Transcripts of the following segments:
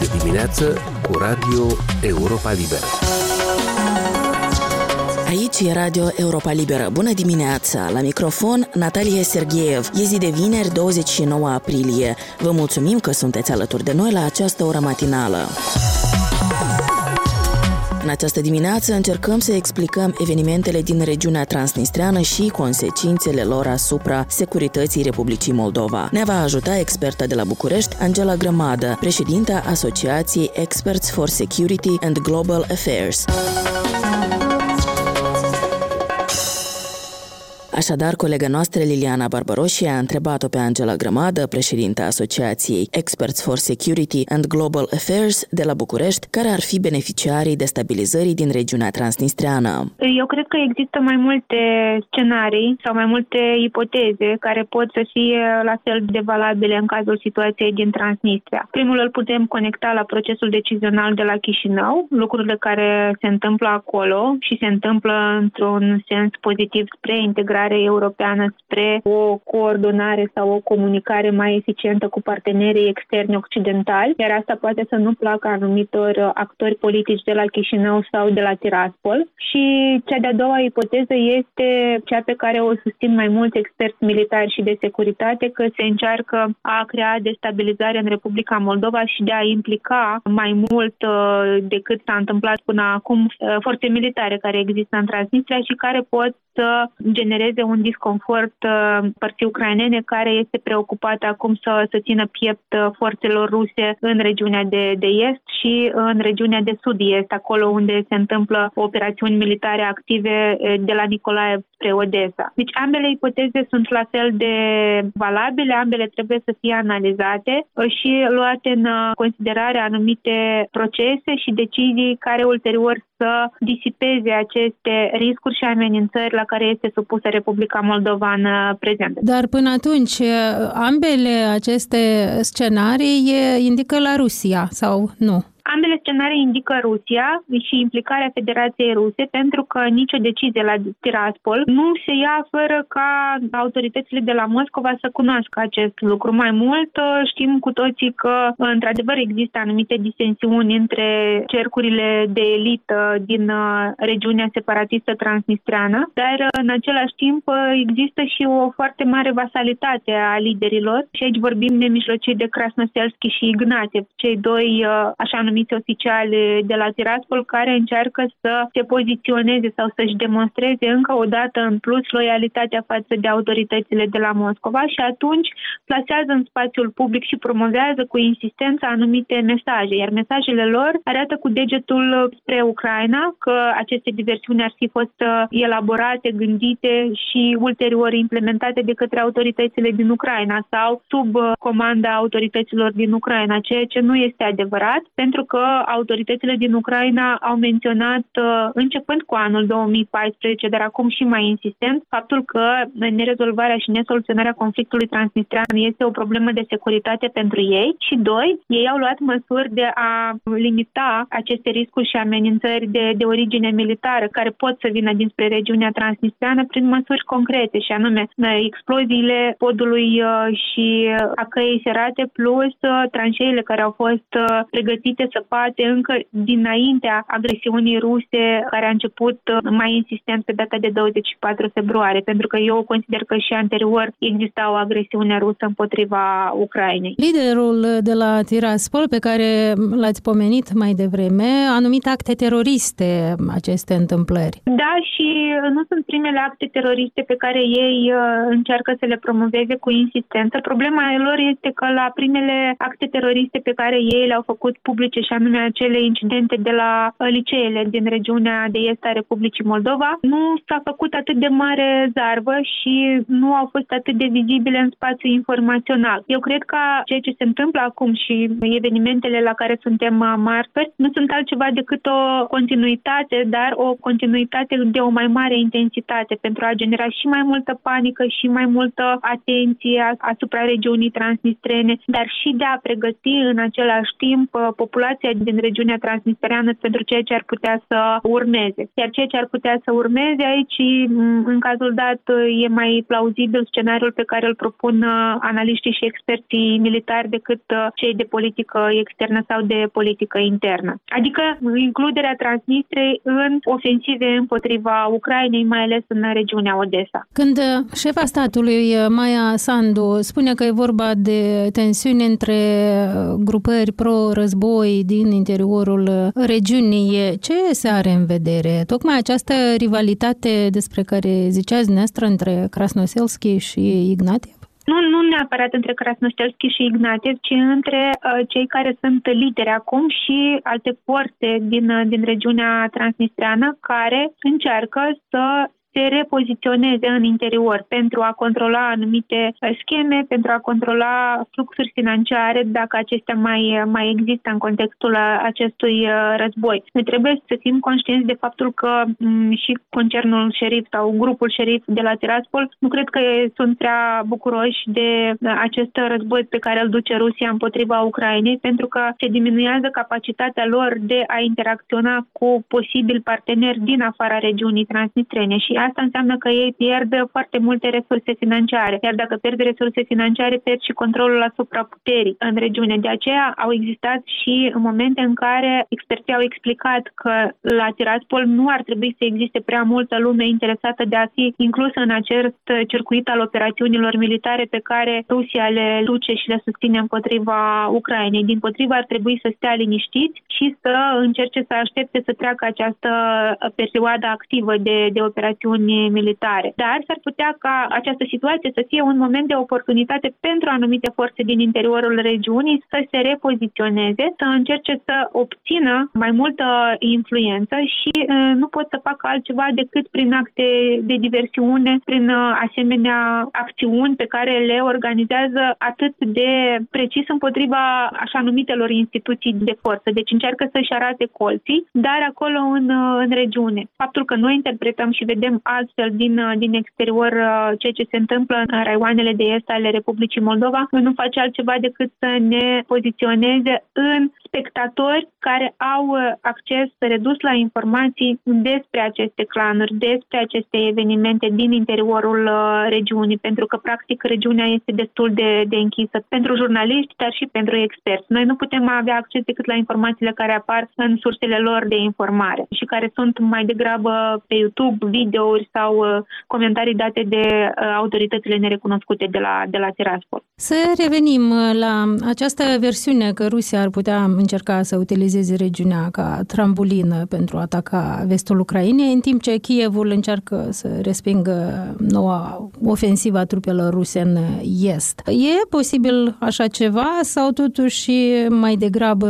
Este dimineață cu Radio Europa Liberă. Aici e Radio Europa Liberă. Bună dimineața! La microfon, Natalia Sergeev. E zi de vineri, 29 aprilie. Vă mulțumim că sunteți alături de noi la această oră matinală. În această dimineață încercăm să explicăm evenimentele din regiunea transnistreană și consecințele lor asupra securității Republicii Moldova. Ne va ajuta experta de la București, Angela Grămadă, președinta Asociației Experts for Security and Global Affairs. Așadar, colega noastră Liliana Barbaroși a întrebat-o pe Angela Grămadă, președinta Asociației Experts for Security and Global Affairs de la București, care ar fi beneficiarii destabilizării din regiunea transnistreană. Eu cred că există mai multe scenarii sau mai multe ipoteze care pot să fie la fel de valabile în cazul situației din Transnistria. Primul îl putem conecta la procesul decizional de la Chișinău, lucrurile care se întâmplă acolo și se întâmplă într-un sens pozitiv spre integrare integrare europeană spre o coordonare sau o comunicare mai eficientă cu partenerii externi occidentali, iar asta poate să nu placă anumitor actori politici de la Chișinău sau de la Tiraspol. Și cea de-a doua ipoteză este cea pe care o susțin mai mulți experți militari și de securitate, că se încearcă a crea destabilizare în Republica Moldova și de a implica mai mult uh, decât s-a întâmplat până acum uh, forțe militare care există în Transnistria și care pot să genereze un disconfort uh, părții ucrainene care este preocupată acum să, să țină piept uh, forțelor ruse în regiunea de, de est și în regiunea de sud-est, acolo unde se întâmplă operațiuni militare active uh, de la Nicolaev spre Odessa. Deci ambele ipoteze sunt la fel de valabile, ambele trebuie să fie analizate și luate în considerare anumite procese și decizii care ulterior să disipeze aceste riscuri și amenințări la care este supusă Republica Moldova în prezent. Dar până atunci, ambele aceste scenarii indică la Rusia sau nu? Ambele scenarii indică Rusia și implicarea Federației Ruse pentru că nicio decizie la Tiraspol nu se ia fără ca autoritățile de la Moscova să cunoască acest lucru. Mai mult știm cu toții că într-adevăr există anumite disensiuni între cercurile de elită din uh, regiunea separatistă transnistreană, dar în același timp există și o foarte mare vasalitate a liderilor și aici vorbim nemijlocit de Krasnoselski și Ignatiev, cei doi uh, așa numiți oficiali de la Tiraspol care încearcă să se poziționeze sau să-și demonstreze încă o dată în plus loialitatea față de autoritățile de la Moscova și atunci plasează în spațiul public și promovează cu insistență anumite mesaje, iar mesajele lor arată cu degetul spre Ucraina că aceste diversiuni ar fi fost uh, elaborate, gândite și ulterior implementate de către autoritățile din Ucraina sau sub uh, comanda autorităților din Ucraina, ceea ce nu este adevărat, pentru pentru că autoritățile din Ucraina au menționat, uh, începând cu anul 2014, dar acum și mai insistent, faptul că nerezolvarea și nesoluționarea conflictului transnistrean este o problemă de securitate pentru ei și, doi, ei au luat măsuri de a limita aceste riscuri și amenințări de, de origine militară care pot să vină dinspre regiunea transnistreană prin măsuri concrete și anume exploziile podului uh, și a căii ferate plus uh, tranșeile care au fost pregătite săpate încă dinaintea agresiunii ruse care a început uh, mai insistent pe data de 24 februarie, pentru că eu consider că și anterior exista o agresiune rusă împotriva Ucrainei. Liderul de la Tiraspol, pe care l-ați pomenit mai devreme, a numit acte teroriste aceste întâmplări. Da, și nu sunt primele acte teroriste pe care ei uh, încearcă să le promoveze cu insistență. Problema lor este că la primele acte teroriste pe care ei le-au făcut publice și anume acele incidente de la uh, liceele din regiunea de est a Republicii Moldova, nu s-a făcut atât de mare zarvă și nu au fost atât de vizibile în spațiu informațional. Eu cred că ceea ce se întâmplă acum și evenimentele la care suntem uh, martori nu sunt altceva decât o continuitate, dar o continuitate de o mai mare intensitate pentru a genera și mai multă panică și mai multă atenție asupra regiunii transnistrene, dar și de a pregăti în același timp uh, populația populația din regiunea transnistreană pentru ceea ce ar putea să urmeze. Iar ceea ce ar putea să urmeze aici, în cazul dat, e mai plauzibil scenariul pe care îl propun analiștii și experții militari decât cei de politică externă sau de politică internă. Adică includerea Transnistrei în ofensive împotriva Ucrainei, mai ales în regiunea Odessa. Când șefa statului Maia Sandu spune că e vorba de tensiuni între grupări pro-război din interiorul regiunii, ce se are în vedere? Tocmai această rivalitate despre care ziceați dumneavoastră între Krasnoselski și Ignatiev? Nu, nu neapărat între Krasnostelski și Ignatiev, ci între uh, cei care sunt lideri acum și alte forțe din, uh, din regiunea transnistreană care încearcă să se repoziționeze în interior pentru a controla anumite uh, scheme, pentru a controla fluxuri financiare, dacă acestea mai, mai există în contextul uh, acestui uh, război. Noi trebuie să fim conștienți de faptul că mm, și concernul șerif sau grupul șerif de la Tiraspol nu cred că sunt prea bucuroși de acest război pe care îl duce Rusia împotriva Ucrainei, pentru că se diminuează capacitatea lor de a interacționa cu posibil parteneri din afara regiunii transnistrene și asta înseamnă că ei pierd foarte multe resurse financiare. Iar dacă pierd resurse financiare, pierd și controlul asupra puterii în regiune. De aceea au existat și momente în care experții au explicat că la Tiraspol nu ar trebui să existe prea multă lume interesată de a fi inclusă în acest circuit al operațiunilor militare pe care Rusia le duce și le susține împotriva Ucrainei. Din potriva ar trebui să stea liniștiți și să încerce să aștepte să treacă această perioadă activă de, de operațiuni operațiuni militare. Dar s-ar putea ca această situație să fie un moment de oportunitate pentru anumite forțe din interiorul regiunii să se repoziționeze, să încerce să obțină mai multă influență și nu pot să facă altceva decât prin acte de diversiune, prin asemenea acțiuni pe care le organizează atât de precis împotriva așa numitelor instituții de forță. Deci încearcă să-și arate colții, dar acolo în, în regiune. Faptul că noi interpretăm și vedem altfel din, uh, din exterior uh, ceea ce se întâmplă în raioanele de est ale Republicii Moldova, nu face altceva decât să ne poziționeze în spectatori care au uh, acces redus la informații despre aceste clanuri, despre aceste evenimente din interiorul regiunii, pentru că, practic, regiunea este destul de, de închisă pentru jurnaliști, dar și pentru experți. Noi nu putem avea acces decât la informațiile care apar în sursele lor de informare și care sunt mai degrabă pe YouTube, video videouri sau uh, comentarii date de uh, autoritățile nerecunoscute de la, de la Tiraspol. Să revenim uh, la această versiune că Rusia ar putea încerca să utilizeze regiunea ca trambulină pentru a ataca vestul Ucrainei, în timp ce Kievul încearcă să respingă noua ofensivă a trupelor ruse în est. E posibil așa ceva sau totuși mai degrabă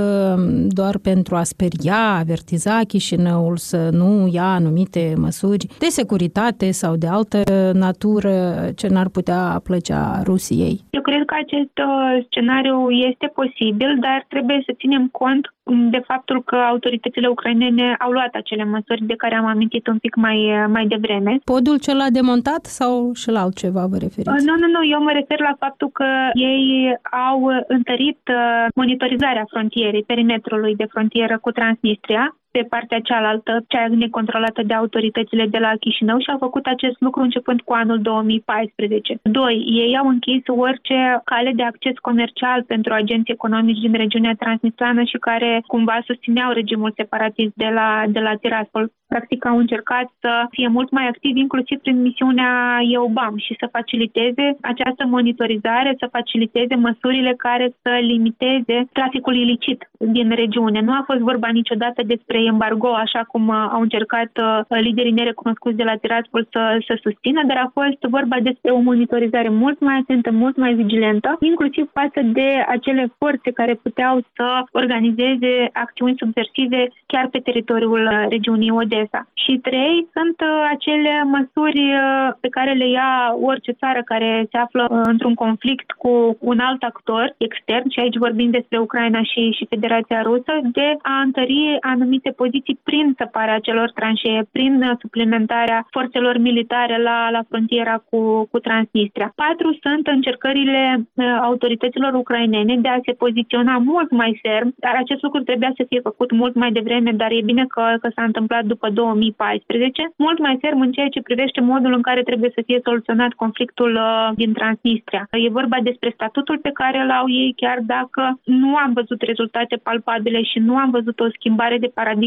doar pentru a speria, avertiza Chișinăul să nu ia anumite măsuri de securitate securitate sau de altă natură ce n-ar putea plăcea Rusiei? Eu cred că acest uh, scenariu este posibil, dar trebuie să ținem cont de faptul că autoritățile ucrainene au luat acele măsuri de care am amintit un pic mai, mai devreme. Podul cel a demontat sau și la altceva vă referiți? Uh, nu, nu, nu, eu mă refer la faptul că ei au întărit uh, monitorizarea frontierei, perimetrului de frontieră cu Transnistria, pe partea cealaltă, cea necontrolată de autoritățile de la Chișinău și au făcut acest lucru începând cu anul 2014. Doi, ei au închis orice cale de acces comercial pentru agenții economici din regiunea transnistrană și care cumva susțineau regimul separatist de la, de la Tiraspol practic au încercat să fie mult mai activi, inclusiv prin misiunea EUBAM și să faciliteze această monitorizare, să faciliteze măsurile care să limiteze traficul ilicit din regiune. Nu a fost vorba niciodată despre embargo, așa cum uh, au încercat uh, liderii nerecunoscuți de la Tiraspol să, să susțină, dar a fost vorba despre o monitorizare mult mai atentă, mult mai vigilentă, inclusiv față de acele forțe care puteau să organizeze acțiuni subversive chiar pe teritoriul uh, regiunii Ode. Odessa. Și trei sunt uh, acele măsuri uh, pe care le ia orice țară care se află uh, într-un conflict cu un alt actor extern, și aici vorbim despre Ucraina și, și Federația Rusă, de a întări anumite poziții prin săparea celor tranșee, prin suplimentarea forțelor militare la, la frontiera cu, cu Transnistria. Patru sunt încercările uh, autorităților ucrainene de a se poziționa mult mai ferm, dar acest lucru trebuia să fie făcut mult mai devreme, dar e bine că, că s-a întâmplat după 2014, mult mai ferm în ceea ce privește modul în care trebuie să fie soluționat conflictul uh, din Transnistria. E vorba despre statutul pe care îl au ei, chiar dacă nu am văzut rezultate palpabile și nu am văzut o schimbare de paradigmă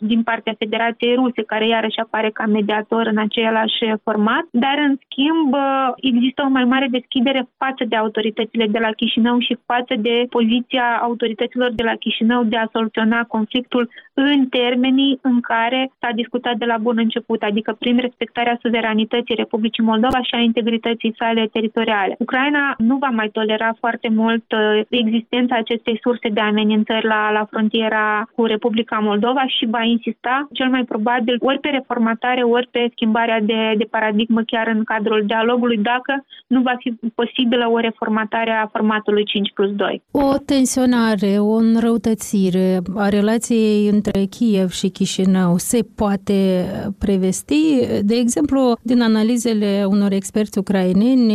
din partea Federației Ruse, care iarăși apare ca mediator în același format, dar în schimb uh, există o mai mare deschidere față de autoritățile de la Chișinău și față de poziția autorităților de la Chișinău de a soluționa conflictul în termenii în care s-a discutat de la bun început, adică prin respectarea suveranității Republicii Moldova și a integrității sale teritoriale. Ucraina nu va mai tolera foarte mult uh, existența acestei surse de amenințări la, la frontiera cu Republica Moldova și va insista cel mai probabil ori pe reformatare, ori pe schimbarea de, de paradigmă chiar în cadrul dialogului, dacă nu va fi posibilă o reformatare a formatului 5 plus 2. O tensionare, o înrăutățire a relației între Kiev și Chișinău se poate prevesti? De exemplu, din analizele unor experți ucraineni,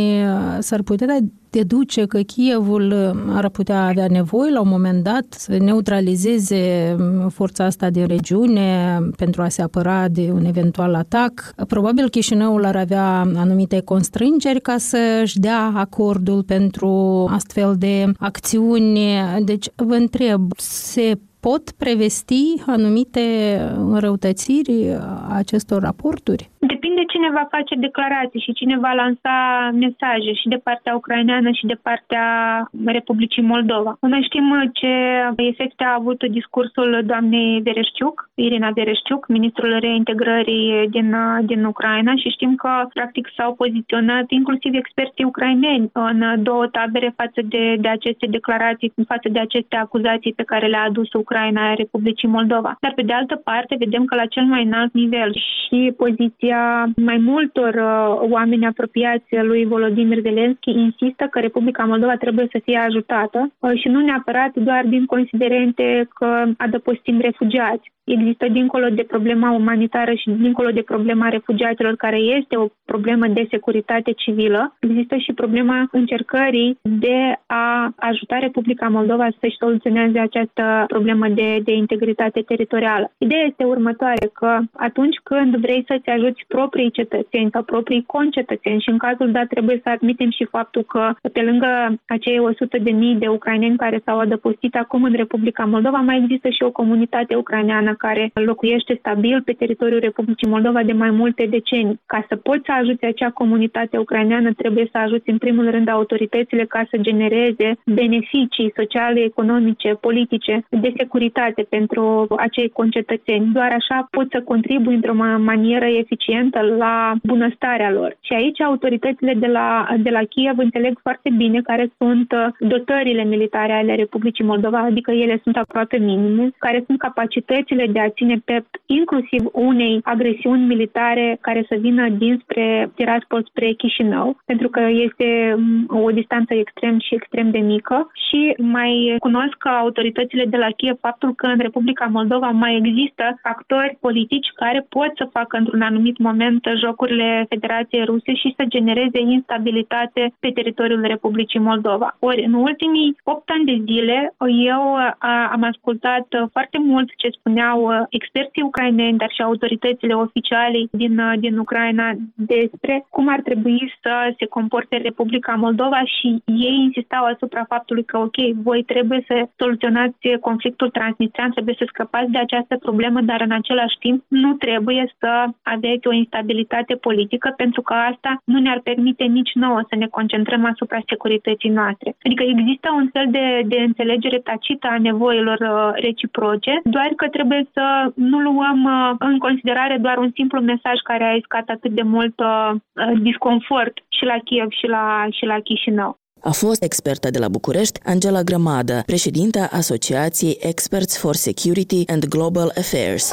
s-ar putea deduce că Kievul ar putea avea nevoie la un moment dat să neutralizeze forța asta din regiune pentru a se apăra de un eventual atac. Probabil Chișinăul ar avea anumite constrângeri ca să-și dea acordul pentru astfel de acțiuni. Deci vă întreb, se pot prevesti anumite înrăutățiri a acestor raporturi? Depinde cine va face declarații și cine va lansa mesaje și de partea ucraineană și de partea Republicii Moldova. Noi știm ce efecte a avut discursul doamnei Vereșciuc, Irina Vereșciuc, ministrul reintegrării din, din Ucraina și știm că practic s-au poziționat inclusiv experții ucraineni în două tabere față de, de aceste declarații, față de aceste acuzații pe care le-a adus Ucraina Republicii Moldova. Dar pe de altă parte vedem că la cel mai înalt nivel și poziția mai multor uh, oameni apropiați lui Volodymyr Zelensky insistă că Republica Moldova trebuie să fie ajutată uh, și nu neapărat doar din considerente că adăpostim refugiați. Există dincolo de problema umanitară și dincolo de problema refugiaților, care este o problemă de securitate civilă, există și problema încercării de a ajuta Republica Moldova să-și soluționeze această problemă de, de integritate teritorială. Ideea este următoare, că atunci când vrei să-ți ajuți proprii cetățeni sau proprii concetățeni și în cazul dat trebuie să admitem și faptul că pe lângă acei 100 de mii de ucraineni care s-au adăpostit acum în Republica Moldova, mai există și o comunitate ucraineană care locuiește stabil pe teritoriul Republicii Moldova de mai multe decenii. Ca să poți să ajuți acea comunitate ucraineană, trebuie să ajuți în primul rând autoritățile ca să genereze beneficii sociale, economice, politice, de securitate pentru acei concetățeni. Doar așa poți să contribui într-o manieră eficientă la bunăstarea lor. Și aici autoritățile de la, de la Kiev înțeleg foarte bine care sunt dotările militare ale Republicii Moldova, adică ele sunt aproape minime, care sunt capacitățile de a ține pept inclusiv unei agresiuni militare care să vină dinspre Tiraspol spre Chișinău, pentru că este mm, o distanță extrem și extrem de mică și mai cunosc autoritățile de la Kiev faptul că în Republica Moldova mai există actori politici care pot să facă într-un anumit moment jocurile Federației Ruse și să genereze instabilitate pe teritoriul Republicii Moldova. Ori în ultimii 8 ani de zile eu am ascultat foarte mult ce spuneau Uh, experții ucraineni, dar și autoritățile oficiale din, uh, din Ucraina despre cum ar trebui să se comporte Republica Moldova și ei insistau asupra faptului că, ok, voi trebuie să soluționați conflictul transnistrian, trebuie să scăpați de această problemă, dar în același timp nu trebuie să aveți o instabilitate politică, pentru că asta nu ne-ar permite nici nouă să ne concentrăm asupra securității noastre. Adică există un fel de, de înțelegere tacită a nevoilor uh, reciproce, doar că trebuie să nu luăm uh, în considerare doar un simplu mesaj care a iscat atât de mult uh, uh, disconfort și la Kiev și la, și la Chișinău. A fost expertă de la București Angela Grămadă, președinta Asociației Experts for Security and Global Affairs.